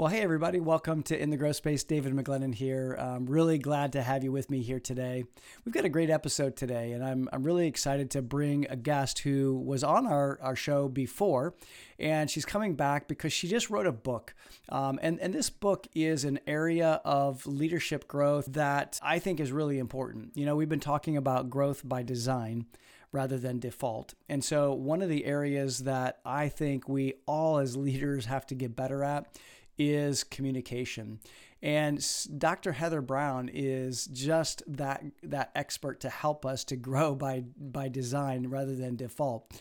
Well, hey, everybody. Welcome to In the Growth Space. David McGlennen here. I'm really glad to have you with me here today. We've got a great episode today, and I'm, I'm really excited to bring a guest who was on our, our show before, and she's coming back because she just wrote a book. Um, and, and this book is an area of leadership growth that I think is really important. You know, we've been talking about growth by design rather than default. And so, one of the areas that I think we all as leaders have to get better at is communication. And Dr. Heather Browne is just that that expert to help us to grow by by design rather than default.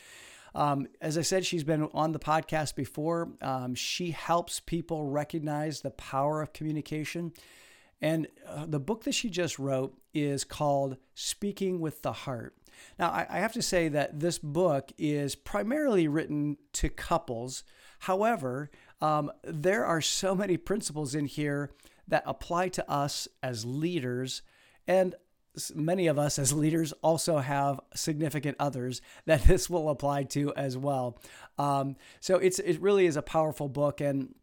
Um, as I said, she's been on the podcast before. Um, she helps people recognize the power of communication. And uh, the book that she just wrote is called Speaking with the Heart. Now, I, I have to say that this book is primarily written to couples. However, um, there are so many principles in here that apply to us as leaders. And many of us as leaders also have significant others that this will apply to as well. Um, so it's it really is a powerful book, and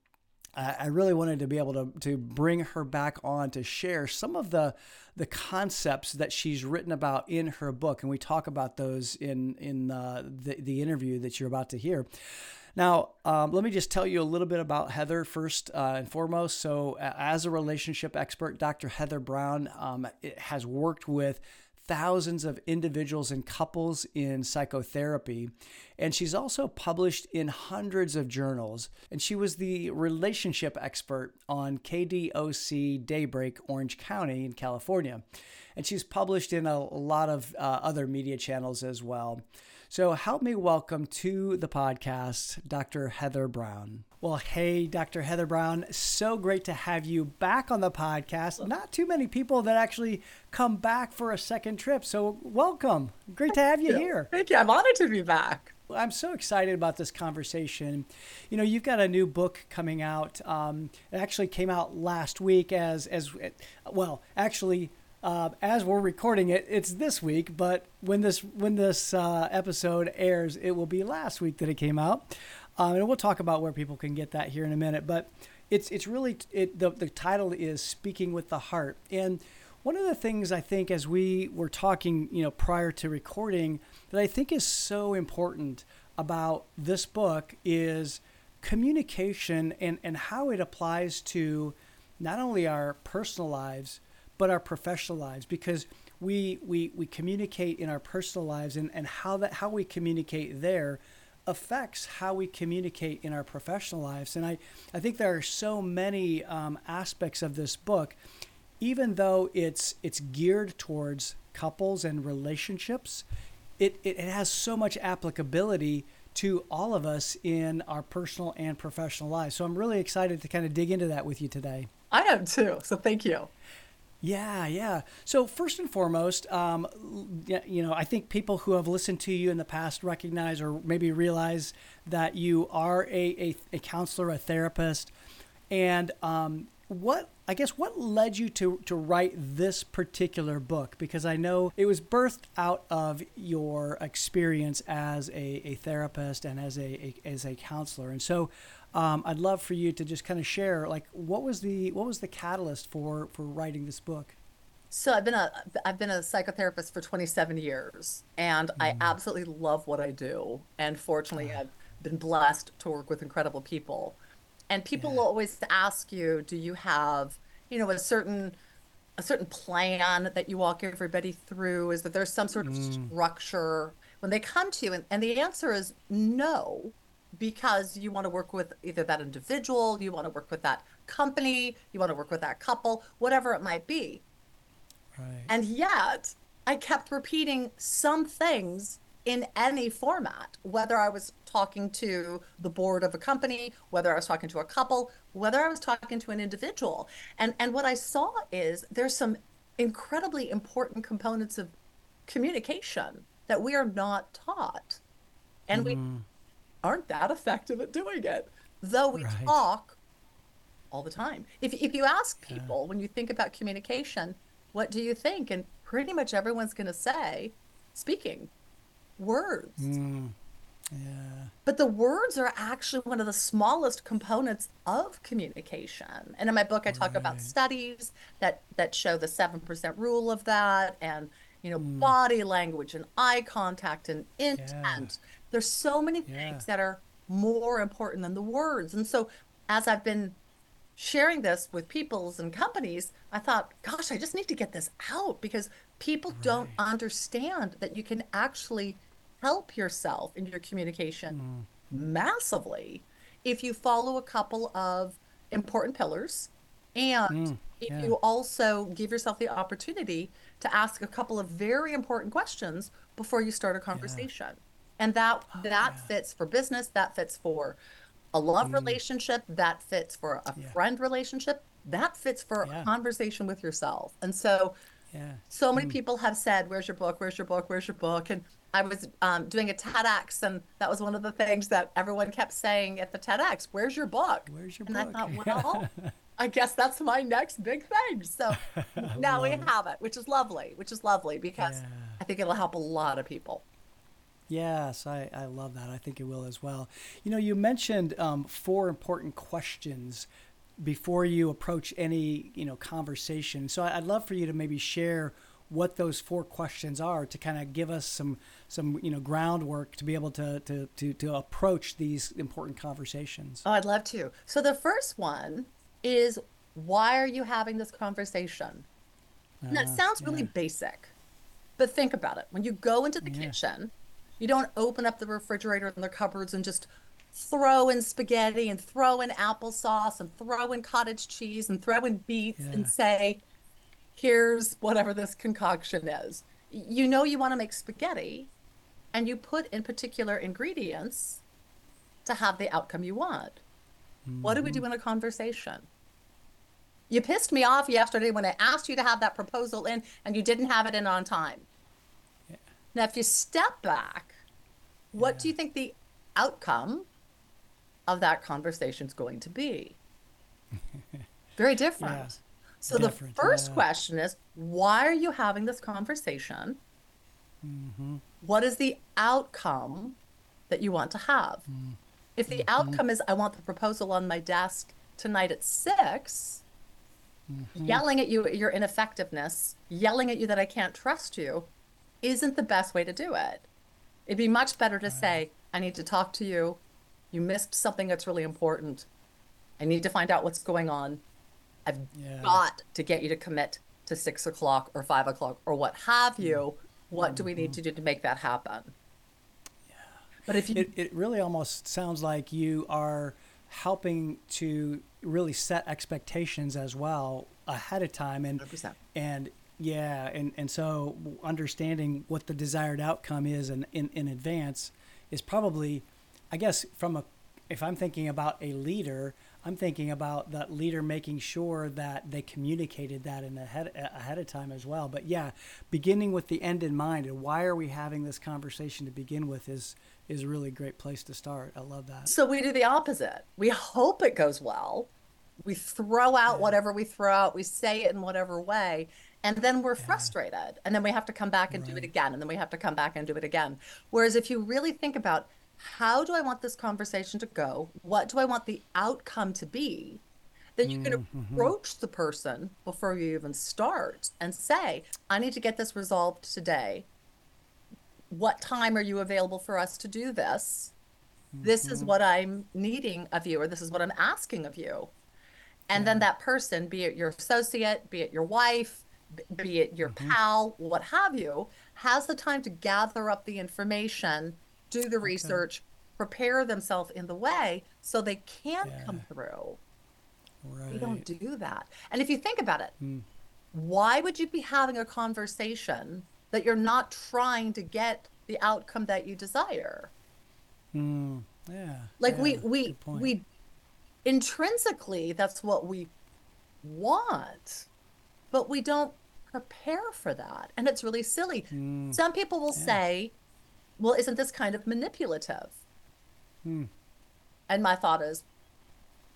I really wanted to be able to to bring her back on to share some of the the concepts that she's written about in her book, and we talk about those in in uh, the the interview that you're about to hear. Now, um, let me just tell you a little bit about Heather first uh, and foremost. So, as a relationship expert, Dr. Heather Browne um, has worked with thousands of individuals and couples in psychotherapy. And she's also published in hundreds of journals. And she was the relationship expert on KDOC Daybreak, Orange County in California. And she's published in a, lot of uh, other media channels as well. So help me welcome to the podcast Dr. Heather Browne. Well, hey, Dr. Heather Browne, so great to have you back on the podcast. Not too many people that actually come back for a second trip. So welcome. Great to have you, you. here. Thank you. I'm honored to be back. I'm so excited about this conversation. You know, you've got a new book coming out. Um, it actually came out last week as as well. Actually, uh, as we're recording it, it's this week, but when this when this uh, episode airs, it will be last week that it came out, um, and we'll talk about where people can get that here in a minute. But it's it's really it the the title is speaking with the heart, and one of the things I think as we were talking, you know, prior to recording, that I think is so important about this book is communication and and how it applies to not only our personal lives but our professional lives because we we we communicate in our personal lives and, and how that how we communicate there affects how we communicate in our professional lives. And I, I think there are so many um, aspects of this book even though it's it's geared towards couples and relationships it, it, it has so much applicability to all of us in our personal and professional lives. So I'm really excited to kind of dig into that with you today. I am too so thank you yeah, yeah. So first and foremost, um, you know, I think people who have listened to you in the past recognize or maybe realize that you are a, a, a counselor, a therapist, and um, what I guess what led you to to write this particular book? Because I know it was birthed out of your experience as a, a therapist and as a, a as a counselor, and so um, I'd love for you to just kind of share, like, what was the what was the catalyst for for writing this book? So I've been a I've been a psychotherapist for 27 years, and mm. I absolutely love what I do. And fortunately, uh. I've been blessed to work with incredible people. And people yeah. will always ask you, do you have, you know, a certain a certain plan that you walk everybody through? Is that there's some sort of mm. structure when they come to you? And, and the answer is no because you want to work with either that individual, you want to work with that company, you want to work with that couple, whatever it might be. Right. And yet, I kept repeating some things in any format, whether I was talking to the board of a company, whether I was talking to a couple, whether I was talking to an individual. And and what I saw is there's some incredibly important components of communication that we are not taught. And mm. we aren't that effective at doing it, though we right. talk all the time. If, if you ask people yeah. when you think about communication, what do you think? And pretty much everyone's going to say speaking, words. Mm. Yeah. But the words are actually one of the smallest components of communication. And in my book, I talk about studies that that show the 7% rule of that and you know Mm. body language and eye contact and intent. There's so many Yeah. things that are more important than the words. And so as I've been sharing this with peoples and companies, I thought, gosh, I just need to get this out because people don't understand that you can actually help yourself in your communication massively if you follow a couple of important pillars and Mm, if yeah. you also give yourself the opportunity to ask a couple of very important questions before you start a conversation. And that that Oh, yeah. fits for business, that fits for a love relationship, that fits for a Mm. Yeah. friend relationship, that fits for Yeah. a conversation with yourself. And so Yeah. so many people have said, "Where's your book? Where's your book? Where's your book?" And I was um, doing a TEDx, and that was one of the things that everyone kept saying at the TEDx, "Where's your book?" Where's your and book? I thought, well, I guess that's my next big thing. So now we have it, which is lovely, which is lovely because Yeah. I think it'll help a lot of people. Yes, I, I love that. I think it will as well. You know, you mentioned um, four important questions before you approach any you know conversation. So I'd love for you to maybe share what those four questions are to kind of give us some some you know groundwork to be able to to to, to approach these important conversations. Oh, I'd love to. So the first one is, why are you having this conversation? And that Uh, sounds really yeah. basic, but think about it. When you go into the Yeah. kitchen, you don't open up the refrigerator and the cupboards and just throw in spaghetti and throw in applesauce and throw in cottage cheese and throw in beets Yeah. and say, here's whatever this concoction is. You know you want to make spaghetti and you put in particular ingredients to have the outcome you want. What do we Mm-hmm. do in a conversation? You pissed me off yesterday when I asked you to have that proposal in and you didn't have it in on time. Now, if you step back, what do you think the outcome of that conversation is going to be? Very different. Yeah. So Different, the first yeah. question is why are you having this conversation? Mm-hmm. What is the outcome that you want to have? Mm-hmm. If the outcome is I want the proposal on my desk tonight at 6 Mm-hmm. yelling at you at your ineffectiveness, yelling at you that I can't trust you, isn't the best way to do it. It'd be much better to say, I need to talk to you. You missed something that's really important. I need to find out what's going on. I've Yeah. got to get you to commit to six o'clock or five o'clock or what have you. What do we need to do to make that happen? Yeah. But if you It, it really almost sounds like you are helping to really set expectations as well ahead of time and 100%. and yeah and and so understanding what the desired outcome is in, in in advance is probably i guess from a if i'm thinking about a leader i'm thinking about that leader making sure that they communicated that in ahead ahead of time as well but yeah beginning with the end in mind and why are we having this conversation to begin with is is a really great place to start i love that So we do the opposite. We hope it goes well. We throw out whatever we throw out. We say it in whatever way. And then we're frustrated. And then we have to come back and do it again. And then we have to come back and do it again. Whereas if you really think about how do I want this conversation to go? What do I want the outcome to be? Then you can mm-hmm. approach the person before you even start and say, I need to get this resolved today. What time are you available for us to do this? this is mm-hmm. what I'm needing of you, or this is what I'm asking of you. And then that person, be it your associate, be it your wife, be it your pal, what have you, has the time to gather up the information, do the research, prepare themselves in the way so they can come through. right We don't do that. And if you think about it, why would you be having a conversation that you're not trying to get the outcome that you desire? Mm, yeah. Like we yeah, we point. we intrinsically that's what we want but we don't prepare for that and it's really silly Mm, some people will yeah. say well isn't this kind of manipulative Hmm. and my thought is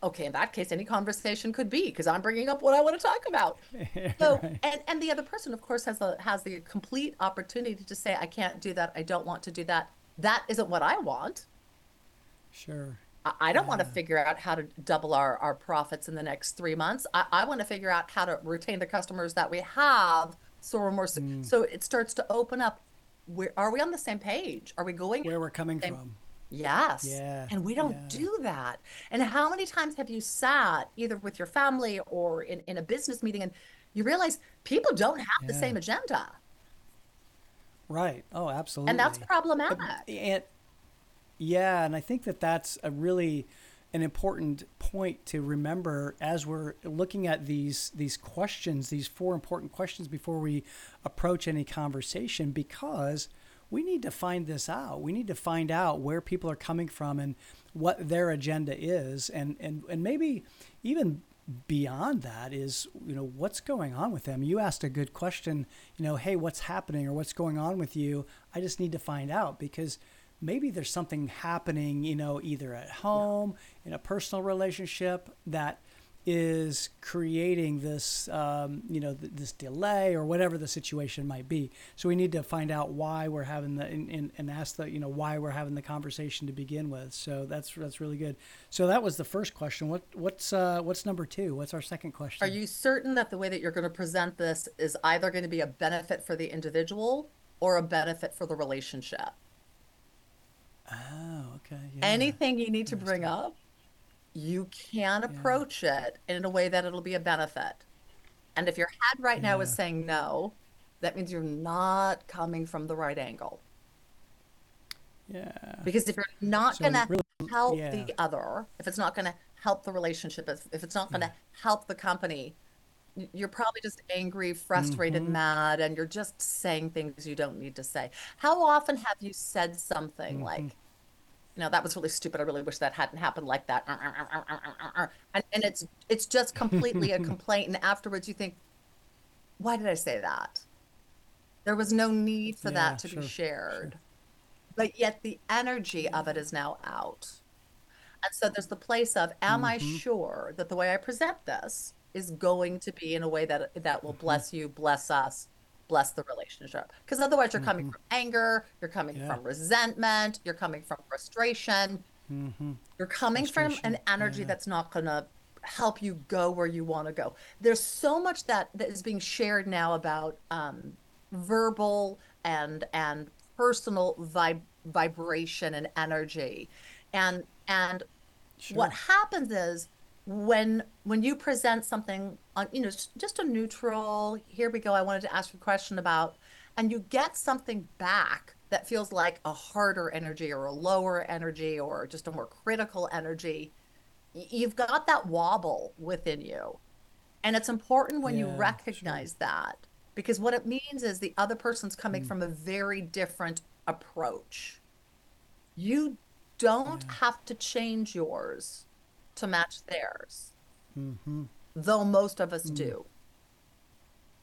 okay in that case any conversation could be because i'm bringing up what i want to talk about so Right. and and the other person of course has the has the complete opportunity to say i can't do that i don't want to do that that isn't what I want. Sure. I, don't want to figure out how to double our, our profits in the next three months. I, I want to figure out how to retain the customers that we have so we're more Mm. so it starts to open up. Where are we on the same page? Are we going Where we're coming same- from. Yes. Yeah, And we don't yeah. do that. And how many times have you sat either with your family or in, in a business meeting and you realize people don't have the same agenda? Right. Oh, absolutely. And that's problematic. And yeah, and I think that that's a really an important point to remember as we're looking at these these questions, these four important questions before we approach any conversation because we need to find this out. We need to find out where people are coming from and what their agenda is. And and and maybe even beyond that is you know what's going on with them? You asked a good question you know hey what's happening or what's going on with you? I just need to find out because maybe there's something happening you know either at home in a personal relationship that is creating this um, you know th- this delay or whatever the situation might be. So we need to find out why we're having the and, and, and ask the you know why we're having the conversation to begin with. So that's that's really good. So that was the first question. What what's uh what's number two? What's our second question? Are you certain that the way that you're going to present this is either going to be a benefit for the individual or a benefit for the relationship? Oh okay yeah. Anything you need to bring up, you can approach it in a way that it'll be a benefit. And if your head right now is saying no, that means you're not coming from the right angle. yeah Because if you're not So going to really- help yeah. the other, if it's not going to help the relationship, if, if it's not going to help the company, you're probably just angry, frustrated, Mm-hmm. mad, and you're just saying things you don't need to say. How often have you said something Mm-hmm. like, you know, that was really stupid. I really wish that hadn't happened like that. Uh, uh, uh, and, and it's it's just completely a complaint. And afterwards you think, why did I say that? There was no need for Yeah, that to sure, be sure. shared. But yet the energy of it is now out. And so there's the place of, am I Mm-hmm. sure that the way I present this is going to be in a way that that Mm-hmm. will bless you, bless us, bless the relationship? Because otherwise you're coming from anger, you're coming Mm-hmm. Yeah. from resentment, you're coming from frustration, mm-hmm. you're coming from an energy yeah. that's not going to help you go where you want to go. There's so much that, that is being shared now about um, verbal and and personal vib- vibration and energy, and and what happens is when when you present something on you know just a neutral here we go i wanted to ask you a question about and you get something back that feels like a harder energy or a lower energy or just a more critical energy you've got that wobble within you and it's important when you Yeah, sure. recognize that because what it means is the other person's Mm. coming from a very different approach you don't have to change yours to match theirs, Mm-hmm. though most of us do.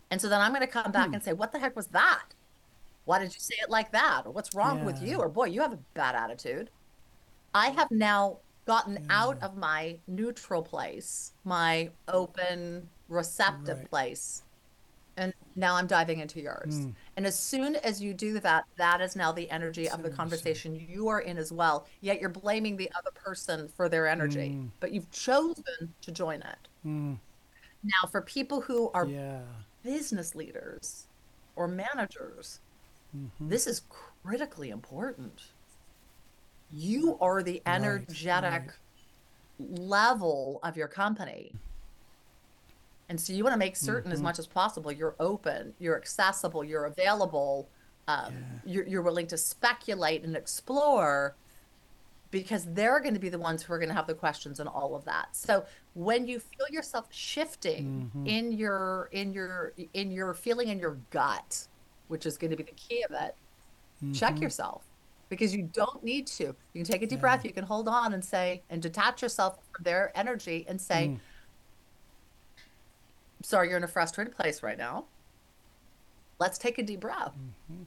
And so then I'm going to come back and say, What the heck was that? Why did you say it like that? Or what's wrong with you? Or boy, you have a bad attitude. I have now gotten out of my neutral place, my open, receptive Right. place. And now I'm diving into yours. Mm. And as soon as you do that, that is now the energy of the conversation you are in as well. Yet you're blaming the other person for their energy, Mm. but you've chosen to join it. Mm. Now, for people who are yeah business leaders or managers, Mm-hmm. this is critically important. You are the Right, energetic right. level of your company. And so you want to make certain Mm-hmm. as much as possible you're open, you're accessible, you're available, um, you're, you're willing to speculate and explore because they're going to be the ones who are going to have the questions and all of that. So when you feel yourself shifting Mm-hmm. in your in your in your feeling in your gut, which is going to be the key of it, check yourself because you don't need to. You can take a deep breath, you can hold on and say and detach yourself from their energy and say, Mm. "Sorry, you're in a frustrated place right now. Let's take a deep breath. Mm-hmm.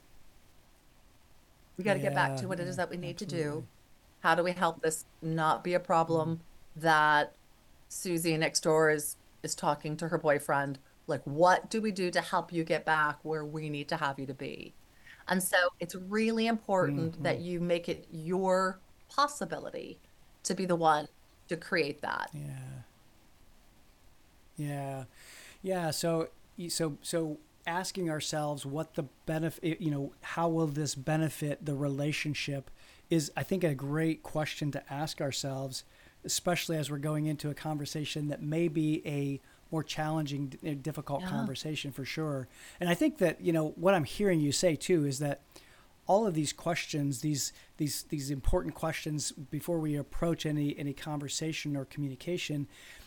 We got to get back to what it is that we need to do. How do we help this not be a problem mm-hmm. that Susie next door is is talking to her boyfriend? Like, what do we do to help you get back where we need to have you to be? And so it's really important that mm-hmm. you make it your possibility to be the one to create that. Yeah. Yeah. Yeah. So, so, so asking ourselves what the benefit, you know, how will this benefit the relationship is, I think, a great question to ask ourselves, especially as we're going into a conversation that may be a more challenging, eh, difficult Yeah. conversation for sure. And I think that, you know, what I'm hearing you say too is that all of these questions, these these these important questions before we approach any any conversation or communication,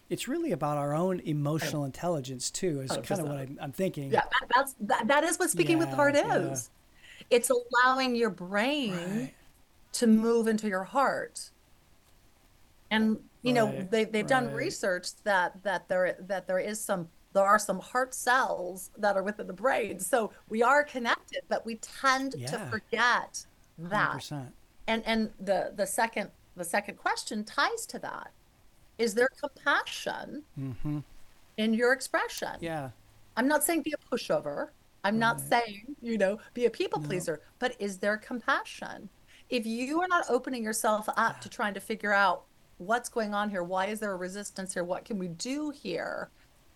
it's really about our own emotional intelligence too. Is oh, kind of what I'm, I'm thinking. Yeah, that, that's that, that is what speaking with the heart Yeah, yeah. is. It's allowing your brain Right. to move into your heart. And you know, they they've done right. research that that there that there is some there are some heart cells that are within the brain. So we are connected, but we tend to forget that. 100%. And and the the second the second question ties to that. Is there compassion Mm-hmm. in your expression? Yeah. I'm not saying be a pushover. I'm not saying, you know, be a people No. pleaser, but is there compassion? If you are not opening yourself up to trying to figure out what's going on here, why is there a resistance here? What can we do here?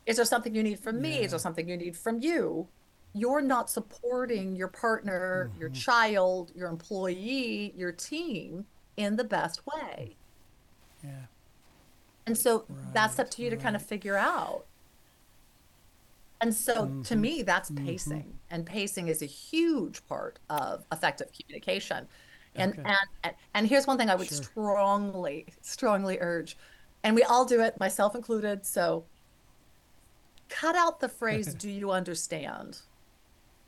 Is there something you need from me? Is there something you need from you? You're not supporting your partner, your Mm-hmm. child, your employee, your team in the best way. Yeah. And so that's up to you to kind of figure out. And so to Mm-hmm. me, that's pacing. And pacing is a huge part of effective communication. And Okay. and and, and here's one thing I would Sure. strongly, strongly urge. And we all do it, myself included. So cut out the phrase, do you understand?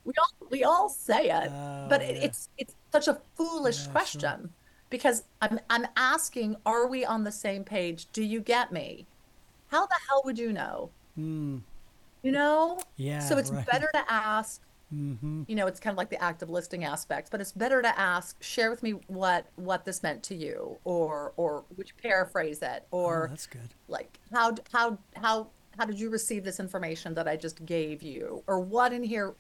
We all we all say it, but Oh, it, yeah. it's it's such a foolish Yeah, sure. Because I'm I'm asking, are we on the same page? Do you get me? How the hell would you know? Mm. You know? Yeah. So it's right. better to ask, Mm-hmm. you know, it's kind of like the active listening aspect, but it's better to ask, share with me what what this meant to you, or or would you paraphrase it, Oh, or that's good. like how how how how did you receive this information that I just gave you, or what in here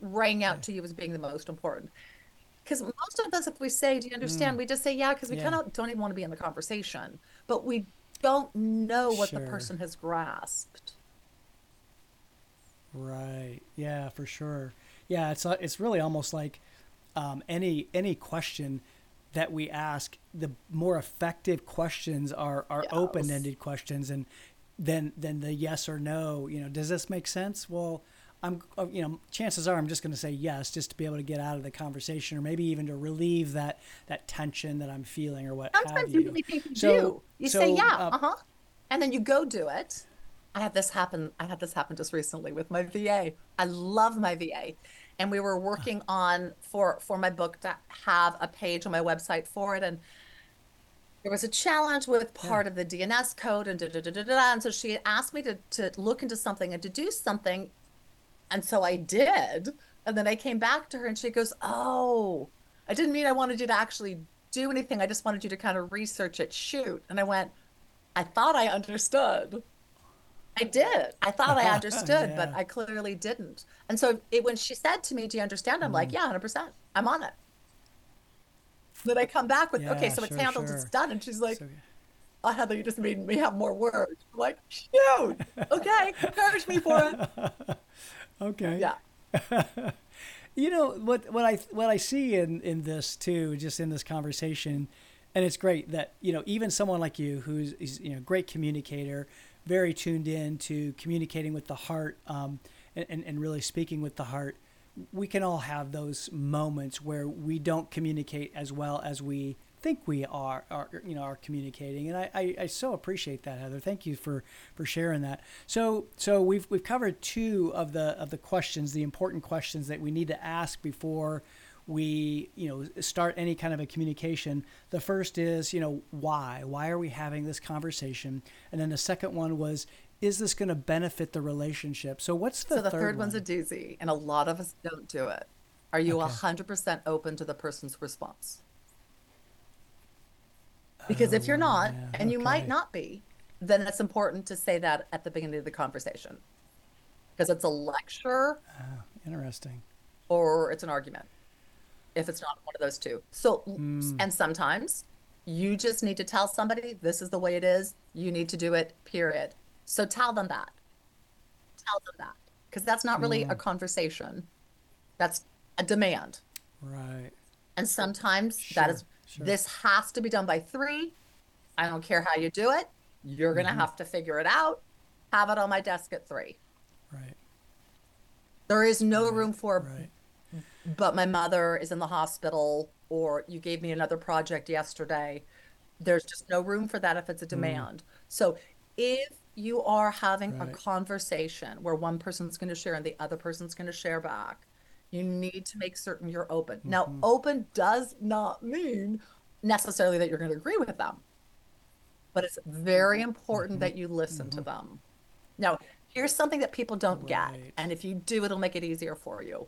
rang out to you as being the most important? Because most of us, if we say, "Do you understand?" we just say, "Yeah," because we Mm. Yeah. kind of don't even want to be in the conversation, but we don't know what the person has grasped. Right. Yeah, for sure. Yeah, it's uh, it's really almost like um, any any question that we ask. The more effective questions are are Yes. open ended questions, and then then the yes or no. You know, does this make sense? Well, I'm uh, you know chances are I'm just going to say yes just to be able to get out of the conversation, or maybe even to relieve that that tension that I'm feeling, or what have Sometimes you. you really think you So- do. You so, say, "Yeah, uh, uh huh," and then you go do it. I had this happen. I had this happen just recently with my VA. I love my VA, and we were working on for for my book to have a page on my website for it, and there was a challenge with part of the DNS code and da da da da da. And so she asked me to to look into something and to do something, and so I did. And then I came back to her, and she goes, "Oh, I didn't mean I wanted you to actually do anything. I just wanted you to kind of research it, shoot." And I went, "I thought I understood." I did. I thought I understood, but I clearly didn't. And so it, when she said to me, "Do you understand?" I'm Mm. like, "Yeah, 100%. I'm on it." Then I come back with, "Okay, Yeah, so it's sure, handled, it's done." And she's like, So- "Oh, Heather, you just made me have more words." I'm like, "Shoot, okay, encourage me for it." okay. Yeah, You know what what I what I see in in this too, just in this conversation, and it's great that you know even someone like you who's is, you know great communicator, very tuned in to communicating with the heart, um, and, and and really speaking with the heart. We can all have those moments where we don't communicate as well as we think we are, are you know are communicating and I, I, I so appreciate that Heather. Thank you for for sharing that. So so we've we've covered two of the of the questions the important questions that we need to ask before we you know start any kind of a communication. The first is you know why? Why are we having this conversation? And then the second one was is this going to benefit the relationship? So what's the so the third, third one's a doozy, and a lot of us don't do it. Are you Okay. 100% open to the person's response? Because if you're not, and you might not be, then it's important to say that at the beginning of the conversation. Because it's a lecture Oh, interesting or it's an argument. if it's not one of those two. So, hmm. and sometimes you just need to tell somebody this is the way it is. You need to do it, period. So tell them that. Tell them that. Because that's not really a hmm. conversation, that's a demand. Right. And sometimes that is, sure. this has to be done by three. I don't care how you do it. You're going to mm-hmm. have to figure it out. Have it on my desk at three. Right. There is no room for Right. but my mother is in the hospital or you gave me another project yesterday there's just no room for that if it's a mm. demand so if you are having a conversation where one person's going to share and the other person's going to share back you need to make certain you're open. Now mm-hmm. open does not mean necessarily that you're going to agree with them but it's very mm-hmm. important that you listen to mm-hmm. them. Now here's something that people don't get and if you do it'll make it easier for you.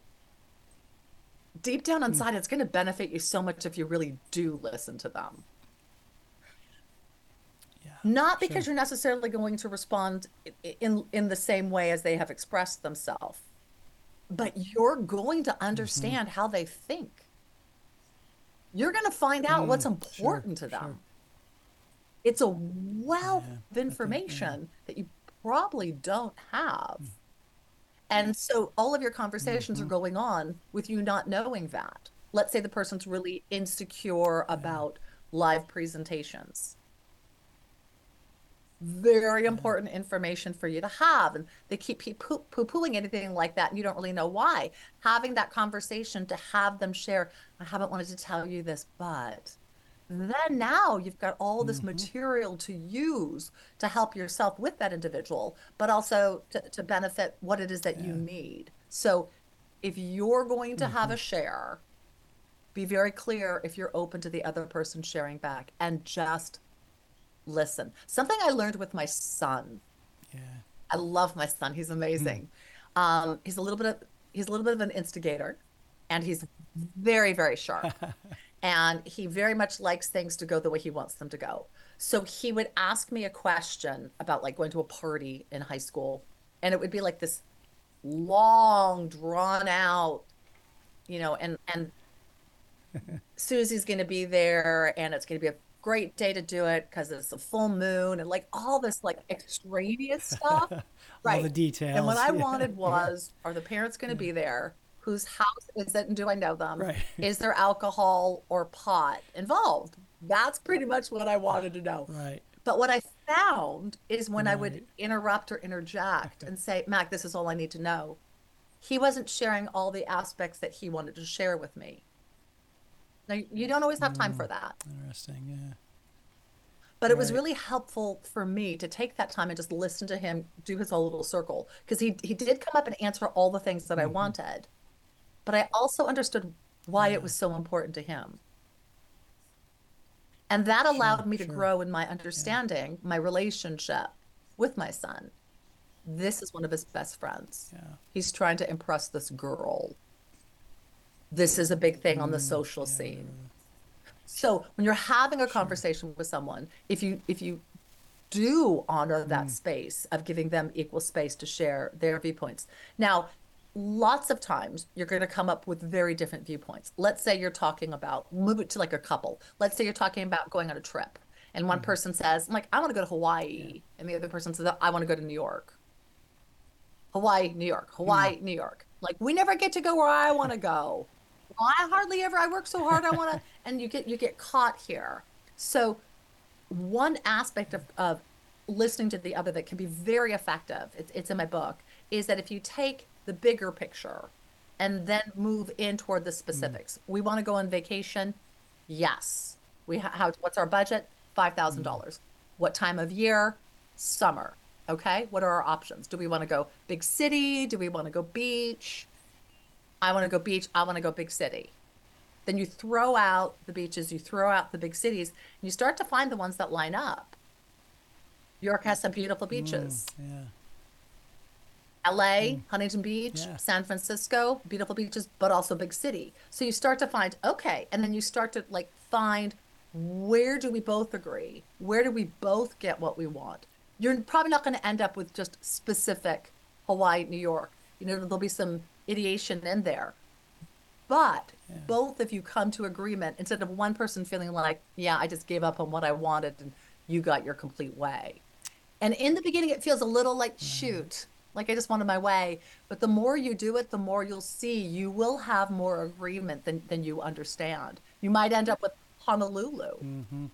Deep down mm. inside it's going to benefit you so much if you really do listen to them. Yeah. not because sure. you're necessarily going to respond in in the same way as they have expressed themselves but you're going to understand Mm-hmm. how they think you're going to find out what's Mm, important sure, to them sure. it's a wealth Yeah, of think, yeah. information that you probably don't have Mm. and so all of your conversations Mm-hmm. are going on with you not knowing that. Let's say the person's really insecure about live presentations. Very important information for you to have. And they keep poo pooing anything like that, and you don't really know why. Having that conversation to have them share, I haven't wanted to tell you this, but then now you've got all this mm-hmm. material to use to help yourself with that individual, but also to, to benefit what it is that you need. So if you're going to have a mm-hmm. share, be very clear if you're open to the other person sharing back and just listen. Something I learned with my son. Yeah. I love my son. He's amazing. Um, he's a little bit of he's a little bit of an instigator, and he's very very sharp. and he very much likes things to go the way he wants them to go. So he would ask me a question about like going to a party in high school, and it would be like this long, drawn out, you know, and and Susie's going to be there, and it's going to be a great day to do it because it's a full moon and like all this like extraneous stuff. Right. All the details. And what I yeah. wanted was, are the parents going to be mm. there? Whose house is it, and do I know them? Right. Is there alcohol or pot involved? That's pretty much what I wanted to know. Right. But what I found is when I would interrupt or interject and say, Mac, this is all I need to know, he wasn't sharing all the aspects that he wanted to share with me. Now, you don't always have time for that, Interesting. Yeah. but it was really helpful for me to take that time and just listen to him do his whole little circle because he, he did come up and answer all the things that I Mm-hmm. wanted. But I also understood why it was so important to him. And that allowed me to grow in my understanding, my relationship with my son. This is one of his best friends. Yeah. He's trying to impress this girl. This is a big thing on the social Mm, yeah, scene. So when you're having a conversation with someone, if you if you do honor that Mm. space of giving them equal space to share their viewpoints. Now, lots of times you're going to come up with very different viewpoints. Let's say you're talking about move it to like a couple. Let's say you're talking about going on a trip, and Mm-hmm. one person says, "Like I want to go to Hawaii," and the other person says, "I want to go to New York." Hawaii, New York, Hawaii, Hmm. New York. Like we never get to go where I want to go. I hardly ever. I work so hard. I want to, and you get you get caught here. So, one aspect of, of listening to the other that can be very effective. It's it's in my book. Is that if you take the bigger picture, and then move in toward the hmm. specifics. We want to go on vacation. Yes. We ha- how what's our budget? Five thousand hmm. dollars. What time of year? Summer. Okay. What are our options? Do we want to go big city? Do we want to go beach? I want to go beach. I want to go big city. Then you throw out the beaches, you throw out the big cities, and you start to find the ones that line up. York has some beautiful mm, beaches. Yeah. LA, mm. Huntington Beach, Yeah. San Francisco, beautiful beaches, but also big city. So you start to find, okay, and then you start to like find where do we both agree? Where do we both get what we want? You're probably not going to end up with just specific Hawaii, New York. You know, there'll be some ideation in there. but both of you come to agreement instead of one person feeling like, yeah, I just gave up on what I wanted and you got your complete way. And in the beginning, it feels a little like, mm-hmm. shoot, like I just wanted my way. But the more you do it, the more you'll see you will have more agreement than, than you understand. You might end up with Honolulu. Mm-hmm.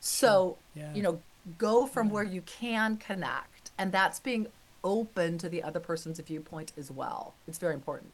So, Yeah. you know, go from where you can connect. And that's being open to the other person's viewpoint as well. It's very important.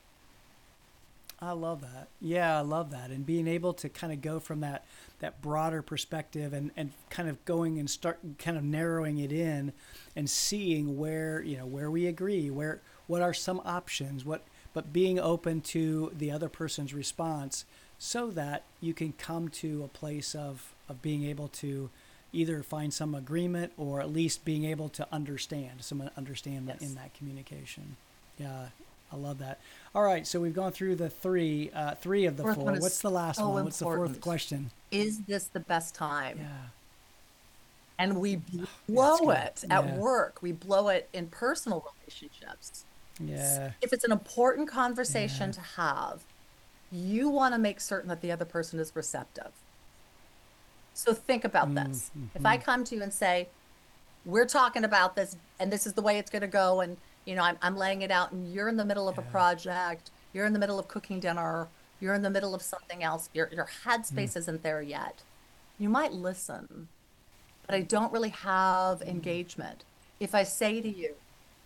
I love that. Yeah, I love that. And being able to kind of go from that that broader perspective and, and kind of going and start kind of narrowing it in and seeing where, you know, where we agree, where what are some options, what but being open to the other person's response so that you can come to a place of, of being able to either find some agreement or at least being able to understand some understanding Yes. in that communication. Yeah, I love that. All right, so we've gone through the three, uh, three of the Fourth four. What's the last so one? What's the fourth question? Is this the best time? Yeah, And we blow it at work, we blow it in personal relationships. yeah, If it's an important conversation to have, you want to make certain that the other person is receptive. So think about mm-hmm. this. If I come to you and say, we're talking about this and this is the way it's going to go and you know I'm, I'm laying it out and you're in the middle of a project you're in the middle of cooking dinner you're in the middle of something else your, your headspace mm. isn't there yet you might listen but i don't really have mm. engagement. If i say to you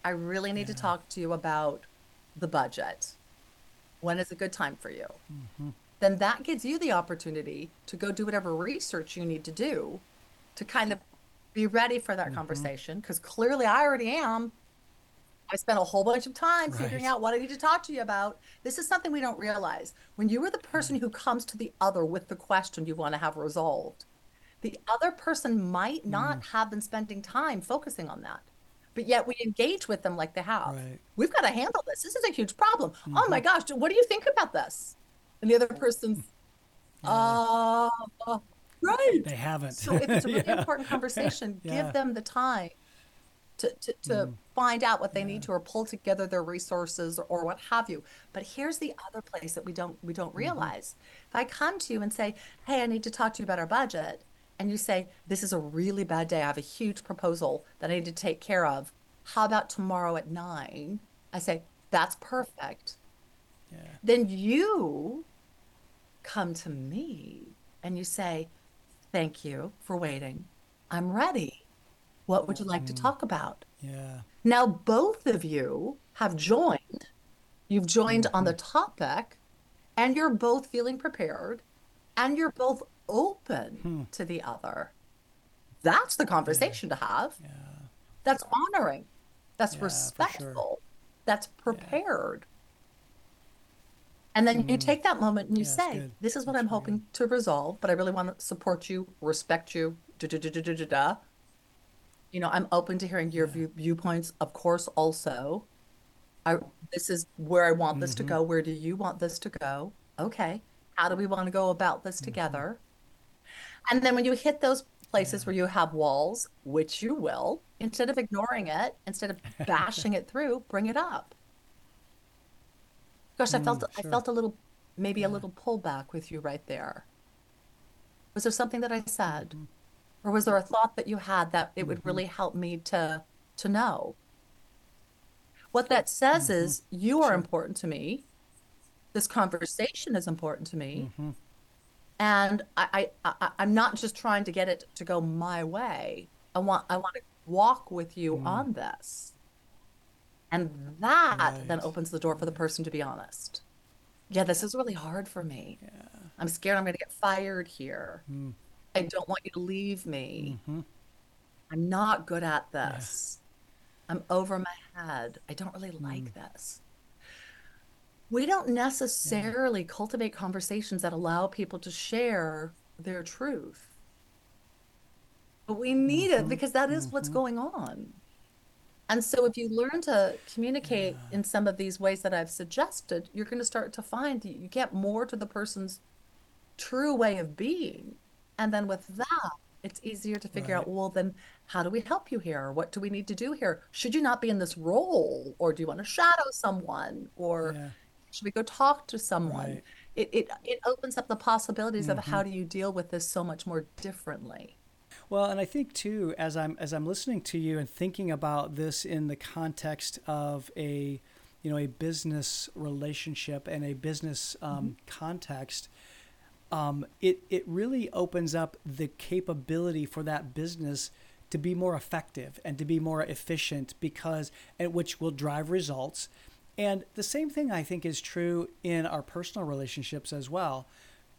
i really need to talk to you about the budget. When is a good time for you mm-hmm. Then that gives you the opportunity to go do whatever research you need to do to kind of be ready for that mm-hmm. conversation because clearly I already am. I spent a whole bunch of time figuring out what I need to talk to you about. This is something we don't realize. When you are the person who comes to the other with the question you want to have resolved, the other person might not mm. have been spending time focusing on that. But yet we engage with them like they have. Right. We've got to handle this. This is a huge problem. Oh my mm-hmm. gosh, what do you think about this? And the other person's, uh, right. they haven't. So if it's a really Yeah. important conversation, Yeah. give them the time to, to, to find out what they need to or pull together their resources or, or what have you. But here's the other place that we don't we don't realize. If I come to you and say, Hey, I need to talk to you about our budget, and you say, This is a really bad day. I have a huge proposal that I need to take care of. How about tomorrow at nine? I say, That's perfect yeah. then you come to me and you say, Thank you for waiting. I'm ready. What would you like to mm. talk about? Yeah. Now, both of you have joined. You've joined on the mm-hmm. topic, and you're both feeling prepared, and you're both open hmm. to the other. That's the conversation to have. Yeah. That's honoring. That's Yeah, for sure. respectful. That's prepared. And then you take that moment and you Yeah, say, good. This is what I'm hoping to resolve, but I really want to support you, respect you. Da, da, da, da, da, da, da. You know, I'm open to hearing your view, viewpoints, of course, also. I, this is where I want this to Mm-hmm. go. Where do you want this to go? Okay. How do we want to go about this Mm-hmm. together? And then when you hit those places where you have walls, which you will, instead of ignoring it, instead of bashing it through, bring it up. Gosh, I felt I Mm, sure. felt a little maybe a little pullback with you right there. Was there something that I said? Mm-hmm. Or was there a thought that you had that it would really help me to to know? What that says Mm-hmm. is you are important to me. This conversation is important to me. Mm-hmm. And I, I, I I'm not just trying to get it to go my way. I want I want to walk with you Mm. on this. And that then opens the door for the person to be honest. Yeah, this is really hard for me. I'm scared I'm going to get fired here. Mm. I don't want you to leave me. Mm-hmm. I'm not good at this. I'm over my head. I don't really like Mm. this. We don't necessarily cultivate conversations that allow people to share their truth. But we need Mm-hmm. it because that is what's going on. And so if you learn to communicate in some of these ways that I've suggested, you're going to start to find you get more to the person's true way of being. And then with that, it's easier to figure out, well, then how do we help you here? What do we need to do here? Should you not be in this role? Or do you want to shadow someone? Or Yeah. Should we go talk to someone? Right. It, it, it opens up the possibilities of how mm-hmm. do you deal with this so much more differently. Well, and I think too, as I'm as I'm listening to you and thinking about this in the context of a, you know, a business relationship and a business um, context, um, it it really opens up the capability for that business to be more effective and to be more efficient because and which will drive results. And the same thing I think is true in our personal relationships as well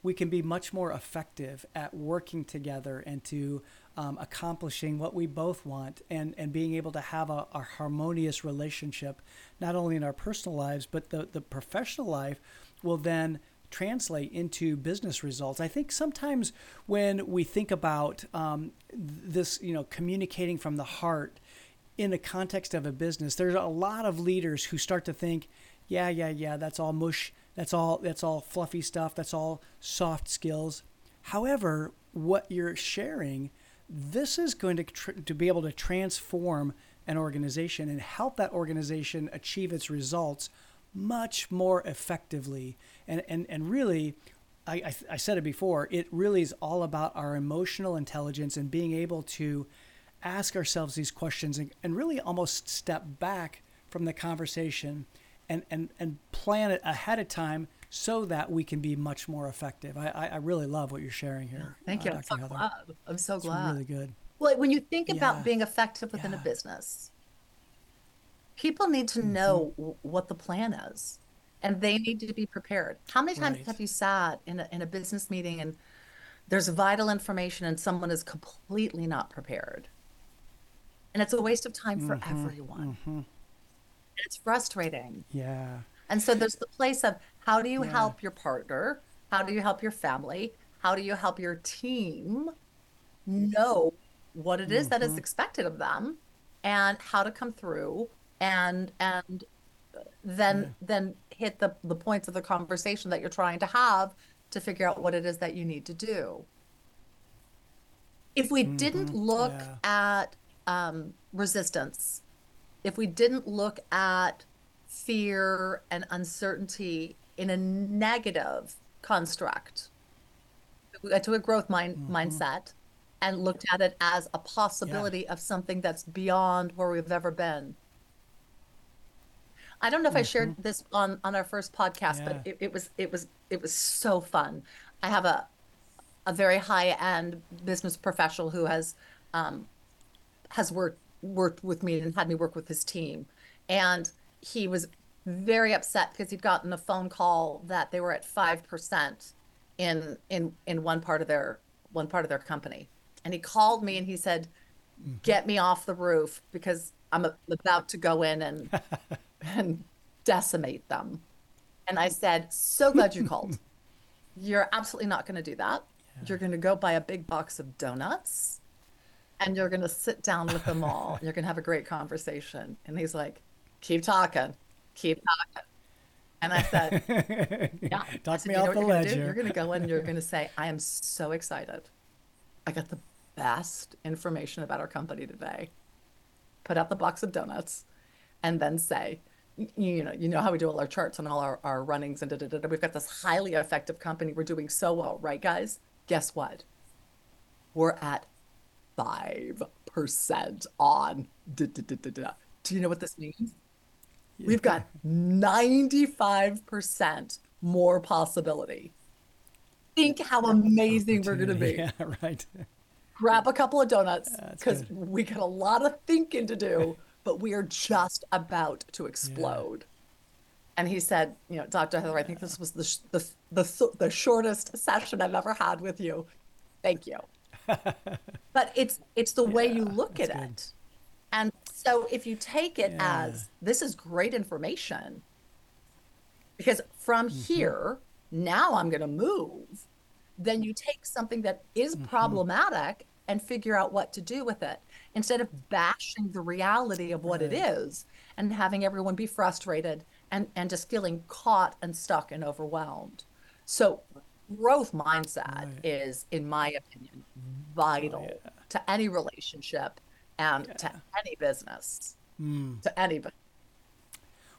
we can be much more effective at working together and to um, accomplishing what we both want and, and being able to have a, a, harmonious relationship, not only in our personal lives, but the, the professional life will then translate into business results. I think sometimes when we think about um, this, you know, communicating from the heart in the context of a business, there's a lot of leaders who start to think, yeah, yeah, yeah, that's all mush that's all that's all fluffy stuff. That's all soft skills. However, what you're sharing, this is going to tr- to be able to transform an organization and help that organization achieve its results much more effectively. And and and really, I, I, I said it before. It really is all about our emotional intelligence and being able to ask ourselves these questions and, and really almost step back from the conversation and, and, and plan it ahead of time so that we can be much more effective. I, I really love what you're sharing here. Thank you. Uh, I'm so glad. I'm so it's glad. really good. Well, when you think about yeah. being effective within yeah. a business, people need to mm-hmm. know what the plan is and they need to be prepared. How many times right. have you sat in a, in a business meeting and there's vital information and someone is completely not prepared? And it's a waste of time for mm-hmm. everyone. Mm-hmm it's frustrating. Yeah. And so there's the place of how do you yeah. help your partner? How do you help your family? How do you help your team know what it is mm-hmm. that is mm-hmm. expected of them and how to come through and and then yeah. then hit the the points of the conversation that you're trying to have to figure out what it is that you need to do. If we mm-hmm. didn't look yeah. at um, resistance if we didn't look at fear and uncertainty in a negative construct to a growth mind, mm-hmm. mindset and looked at it as a possibility yeah. of something that's beyond where we've ever been i don't know if mm-hmm. i shared mm-hmm. this on on our first podcast yeah. but it, it was it was it was so fun i have a a very high end business professional who has um, has worked worked with me and had me work with his team. And he was very upset because he'd gotten a phone call that they were at 5% in in in one part of their one part of their company. And he called me and he said, mm-hmm. "Get me off the roof because I'm about to go in and and decimate them." And I said, "So glad you called. You're absolutely not going to do that. Yeah. You're going to go buy a big box of donuts and you're going to sit down with them all. you're going to have a great conversation. And he's like, keep talking, keep talking. And I said, yeah. Talk said, me off the ledge. You're going to go in and you're going to say, I am so excited. I got the best information about our company today. Put out the box of donuts and then say, you know, you know how we do all our charts and all our, our runnings and da, da, da, da. we've got this highly effective company. We're doing so well, right, guys? Guess what? We're at 5% on. Da, da, Da, da, da, Do you know what this means? Yeah. We've got 95% more possibility. Think how amazing we're going to be. Yeah, right. Grab a couple of donuts because we got a lot of thinking to do, but we are just about to explode. Yeah. And he said, you know, Dr. Heather, I think this was the, the, the, the shortest session I've ever had with you. Thank you. but it's it's the yeah, way you look at good. it. And so if you take it yeah. as this is great information, because from mm-hmm. here, now I'm going to move, then you take something that is mm-hmm. problematic and figure out what to do with it instead of bashing the reality of what right. it is and having everyone be frustrated and, and just feeling caught and stuck and overwhelmed. So growth mindset right. is, in my opinion, vital oh, yeah. to any relationship and yeah. to any business. Mm. To anybody.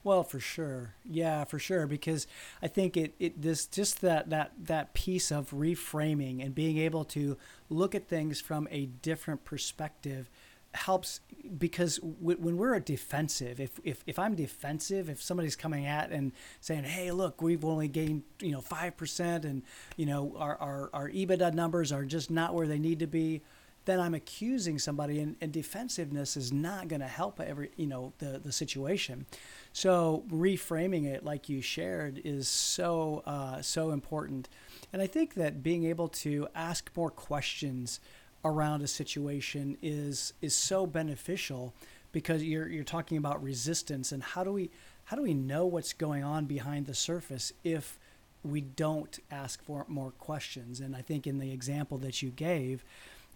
Well, for sure. Yeah, for sure. Because I think it, it this just that that that piece of reframing and being able to look at things from a different perspective helps because w- when we're a defensive if, if if i'm defensive if somebody's coming at and saying hey look we've only gained you know 5% and you know our, our, our ebitda numbers are just not where they need to be then I'm accusing somebody, and, and defensiveness is not going to help every you know the the situation. So reframing it, like you shared, is so uh, so important. And I think that being able to ask more questions around a situation is is so beneficial because you're you're talking about resistance and how do we how do we know what's going on behind the surface if we don't ask for more questions and i think in the example that you gave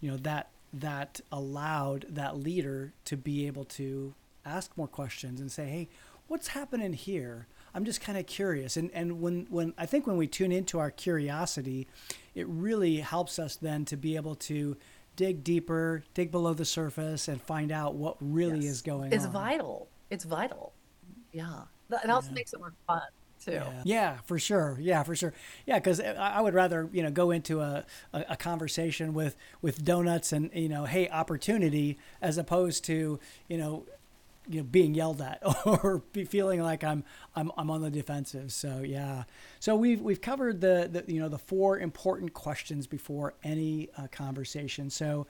you know that that allowed that leader to be able to ask more questions and say hey what's happening here i'm just kind of curious and and when when i think when we tune into our curiosity it really helps us then to be able to dig deeper dig below the surface and find out what really Yes. is going It's on It's vital. It's vital. Yeah. It also makes it more fun too. Yeah. yeah, for sure. Yeah, for sure. Yeah, because I I would rather you know go into a, a, a conversation with with donuts and you know hey opportunity as opposed to you know you know being yelled at or be feeling like I'm I'm I'm on the defensive. So yeah. So we've we've covered the, the you know the four important questions before any uh, conversation. So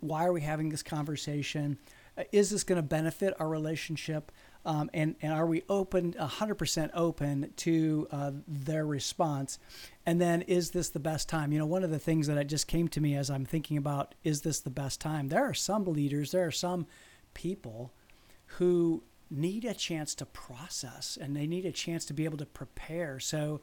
why are we having this conversation? Uh, Is this going to benefit our relationship? Um, and, and are we open, 100% open to uh, their response? And then, is this the best time? You know, one of the things that just came to me as I'm thinking about, is this the best time? There are some leaders, there are some people who need a chance to process and they need a chance to be able to prepare. So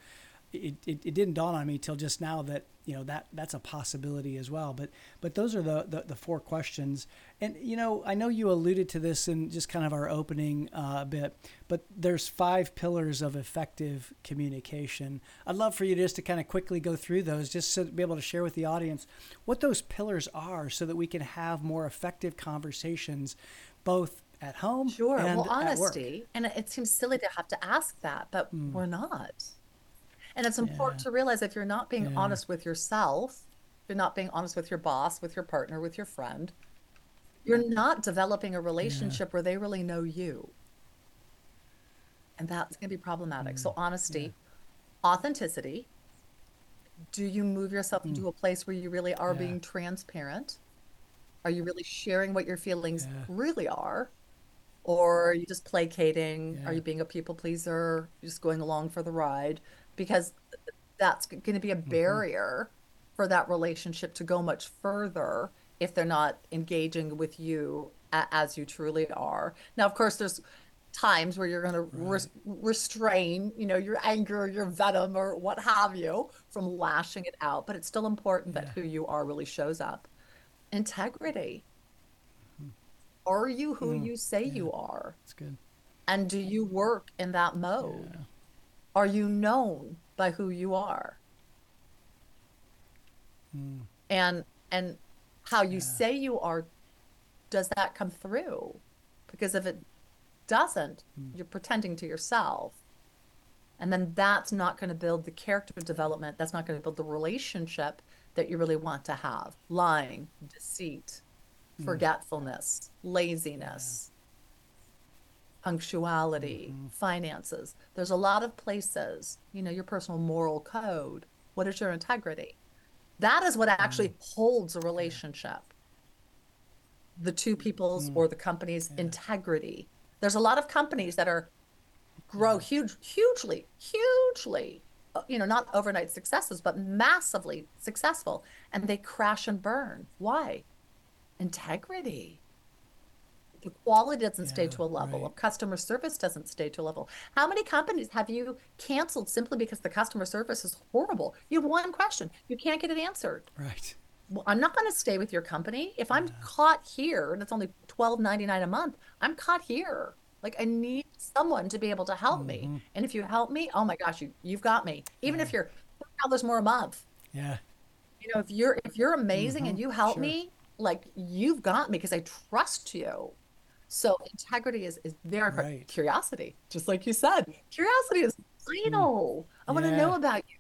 it, it, it didn't dawn on me till just now that you know that that's a possibility as well. But but those are the, the, the four questions. And you know I know you alluded to this in just kind of our opening uh, bit, but there's five pillars of effective communication. I'd love for you just to kind of quickly go through those, just to be able to share with the audience what those pillars are, so that we can have more effective conversations, both at home Sure. and well, at work. honesty, and it seems silly to have to ask that, but Hmm. we're not. And it's important Yeah. to realize if you're not being Yeah. honest with yourself, you're not being honest with your boss, with your partner, with your friend, you're not developing a relationship where they really know you. And that's going to be problematic. Hmm. So, honesty, authenticity. Do you move yourself Hmm. into a place where you really are Yeah. being transparent? Are you really sharing what your feelings Yeah. really are? Or are you just placating? Are you being a people pleaser? You're Just going along for the ride? Because that's going to be a Mm-hmm. barrier for that relationship to go much further if they're not engaging with you a- as you truly are. Now, of course, there's times where you're going to res- restrain, you know, your anger, your venom, or what have you from lashing it out. But it's still important that who you are really shows up. Integrity. Are you who Mm, you say yeah. you are? That's good. And do you work in that mode? Yeah. Are you known by who you are? Mm, And and how you Yeah. say you are, does that come through? Because if it doesn't, Mm. you're pretending to yourself. And then that's not going to build the character development. That's not going to build the relationship that you really want to have. Lying, deceit, Mm. forgetfulness, laziness, punctuality, Mm-hmm. finances. There's a lot of places, you know, your personal moral code. What is your integrity? That is what actually Mm. holds a relationship. The two people's Mm. or the company's integrity. There's a lot of companies that are grow huge, hugely, hugely, uh, you know, not overnight successes, but massively successful, and they crash and burn. Why? Integrity. The quality doesn't stay to a level. right. Of customer service doesn't stay to a level. How many companies have you canceled simply because the customer service is horrible? You have one question, you can't get it answered. Right. Well, I'm not going to stay with your company. If I'm caught here and it's only $12.99 a month, I'm caught here. Like I need someone to be able to help me. Mm-hmm. And if you help me, oh my gosh, you you've got me. Even if you're $4 more a month. Yeah. You know, if you're if you're amazing and you help Sure. me, like you've got me because I trust you. So integrity is, is very important. Right. Curiosity, just like you said, curiosity is vital. I want to know about you.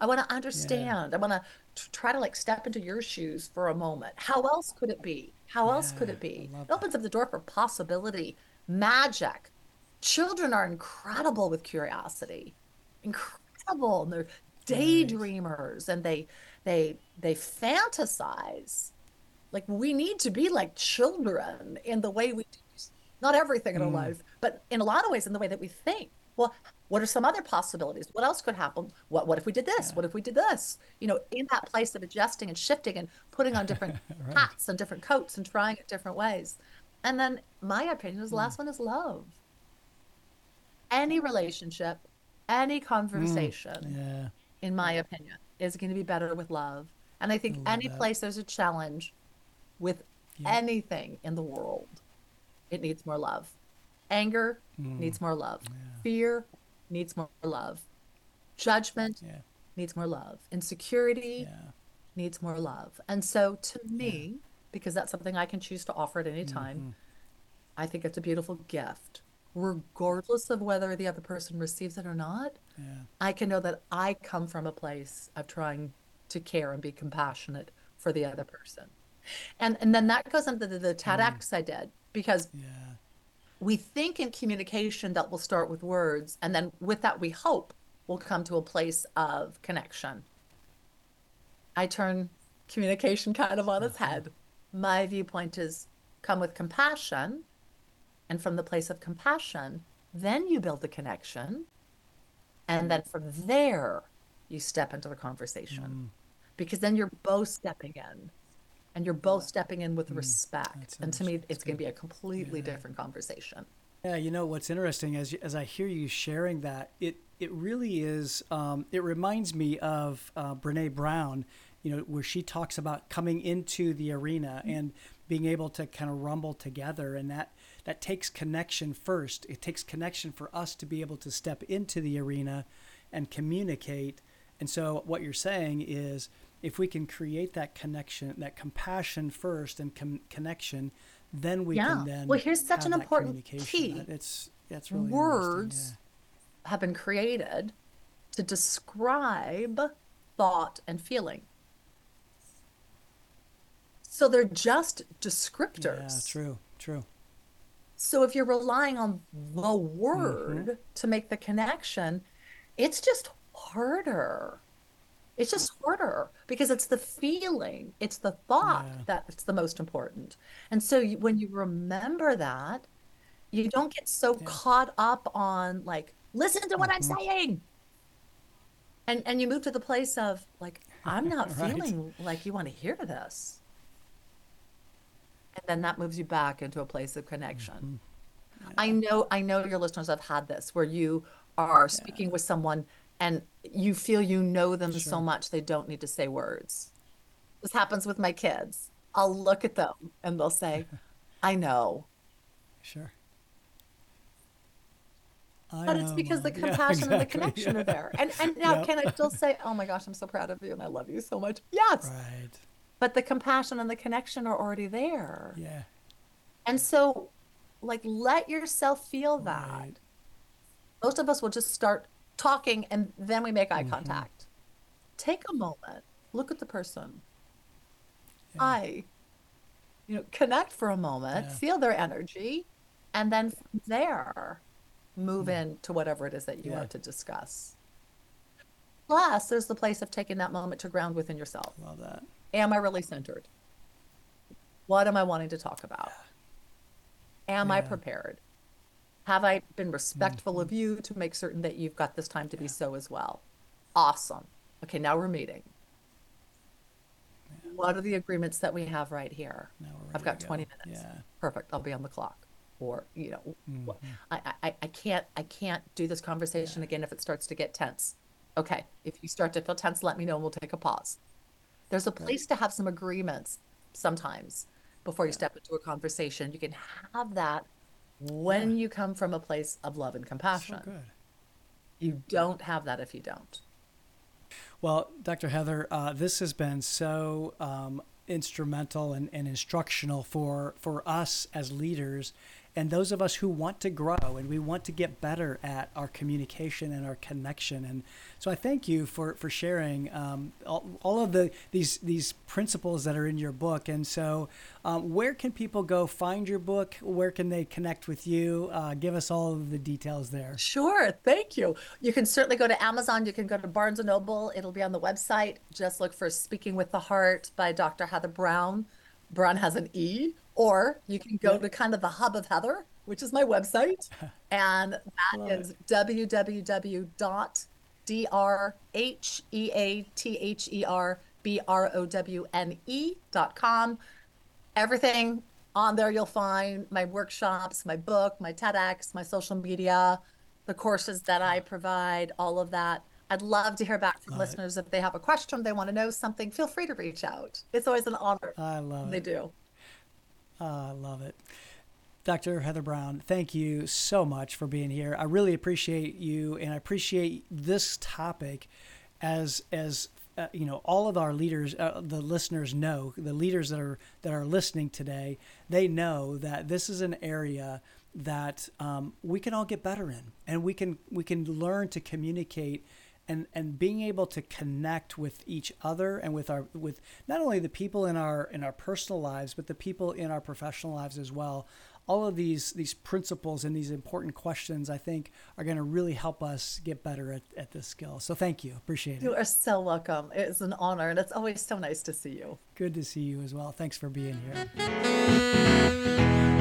I want to Yeah. understand. I want to try to like step into your shoes for a moment. How else could it be? How else could it be? It opens up the door for possibility, magic. Children are incredible with curiosity. Incredible. And they're daydreamers and they they they fantasize. Like we need to be like children in the way we do not everything in our Mm. life, but in a lot of ways in the way that we think. Well, what are some other possibilities? What else could happen? What what if we did this? Yeah. What if we did this? You know, in that place of adjusting and shifting and putting on different Right. hats and different coats and trying it different ways. And then my opinion is the Mm. last one is love. Any relationship, any conversation, Yeah. in my opinion, is going to be better with love. And I think any that. place there's a challenge with Yeah. anything in the world, it needs more love. Anger Mm. needs more love. Yeah. Fear needs more love. Judgment Yeah. needs more love. Insecurity needs more love. And so to me, because that's something I can choose to offer at any time, Mm-hmm. I think it's a beautiful gift. Regardless of whether the other person receives it or not. I can know that I come from a place of trying to care and be compassionate for the other person. And and then that goes into the, the TEDx hmm. I did because Yeah. we think in communication that we'll start with words, and then with that we hope we'll come to a place of connection. I turn communication kind of on its uh-huh. head. My viewpoint is come with compassion, and from the place of compassion, then you build the connection, and then from there you step into the conversation hmm. because then you're both stepping in and you're both stepping in with respect That's and to me it's going to be a completely Yeah. different conversation Yeah, you know what's interesting as as I hear you sharing that, it it really is. Um, it reminds me of uh, Brene Brown, you know, where she talks about coming into the arena and being able to kind of rumble together, and that that takes connection first. It takes connection for us to be able to step into the arena and communicate. And so, what you're saying is, if we can create that connection, that compassion first, and com- connection, then we Yeah. can then Well, here's such an important key. It's that's really words interesting, have been created to describe thought and feeling so they're just descriptors yeah, true, true. So if you're relying on the word mm-hmm. to make the connection, it's just harder. It's just harder because it's the feeling, it's the thought Yeah. that's the most important. And so you, when you remember that, you don't get so caught up on like, listen to what I'm mm-hmm. saying. And and you move to the place of like, I'm not Right. feeling like you want to hear this. And then that moves you back into a place of connection. Mm-hmm. I know I know your listeners have had this where you are speaking with someone and you feel you know them so much they don't need to say words. This happens with my kids. I'll look at them and they'll say, I know. Sure. I But it's because the Mom. Yeah, compassion and the connection yeah. are there. And and now Yep. can I still say, Oh my gosh, I'm so proud of you and I love you so much? Yes. Right. But the compassion and the connection are already there. Yeah. And so like let yourself feel that. Right. most of us will just start talking and then we make eye Mm-hmm. contact. Take a moment, look at the person. Yeah. I, you know, connect for a moment, Yeah. feel their energy, and then from there, move into whatever it is that you Mm. Yeah. are to discuss. Plus, there's the place of taking that moment to ground within yourself. Love that. Am I really centered? What am I wanting to talk about? Am I prepared? Have I been respectful of you to make certain that you've got this time to be so as well? Awesome. Okay, now we're meeting. What are the agreements that we have right here? I've got to 20 minutes. Yeah. Perfect. I'll be on the clock. Or, you know, Mm-hmm. I, I, I can't I can't do this conversation again if it starts to get tense. Okay, if you start to feel tense, let me know and we'll take a pause. There's a place to have some agreements sometimes before you step into a conversation. You can have that when you come from a place of love and So compassion. good. You don't have that if you don't. Well, Dr. Heather, uh, this has been so um, instrumental and, and instructional for for us as leaders and those of us who want to grow and we want to get better at our communication and our connection. And so I thank you for for sharing um, all, all, of the these these principles that are in your book. And so, um, where can people go find your book? Where can they connect with you? Uh, give us all of the details there. Sure, thank you. You can certainly go to Amazon. You can go to Barnes and Noble. It'll be on the website. Just look for "Speaking with the Heart" by Dr. Heather Browne. Browne has an E or you can go to kind of the hub of Heather, which is my website. And that Love is www.drheatherbrowne.com. Everything on there you'll find my workshops, my book, my TEDx, my social media, the courses that I provide, all of that. I'd love to hear back from listeners if they have a question, they want to know something, feel free to reach out. It's always an honor. I love they it. They do. I love it. Dr. Heather Browne, thank you so much for being here. I really appreciate you, and I appreciate this topic as as uh, you know all of our leaders uh, the listeners know the leaders that are that are listening today they know that this is an area that um, we can all get better in and we can we can learn to communicate and and being able to connect with each other and with our with not only the people in our in our personal lives but the people in our professional lives as well. All of these these principles and these important questions i think are going to really help us get better at, at this skill. So thank you. Appreciate it. you are so welcome. It's an honor and it's always so nice to see you. Good to see you as well. Thanks for being here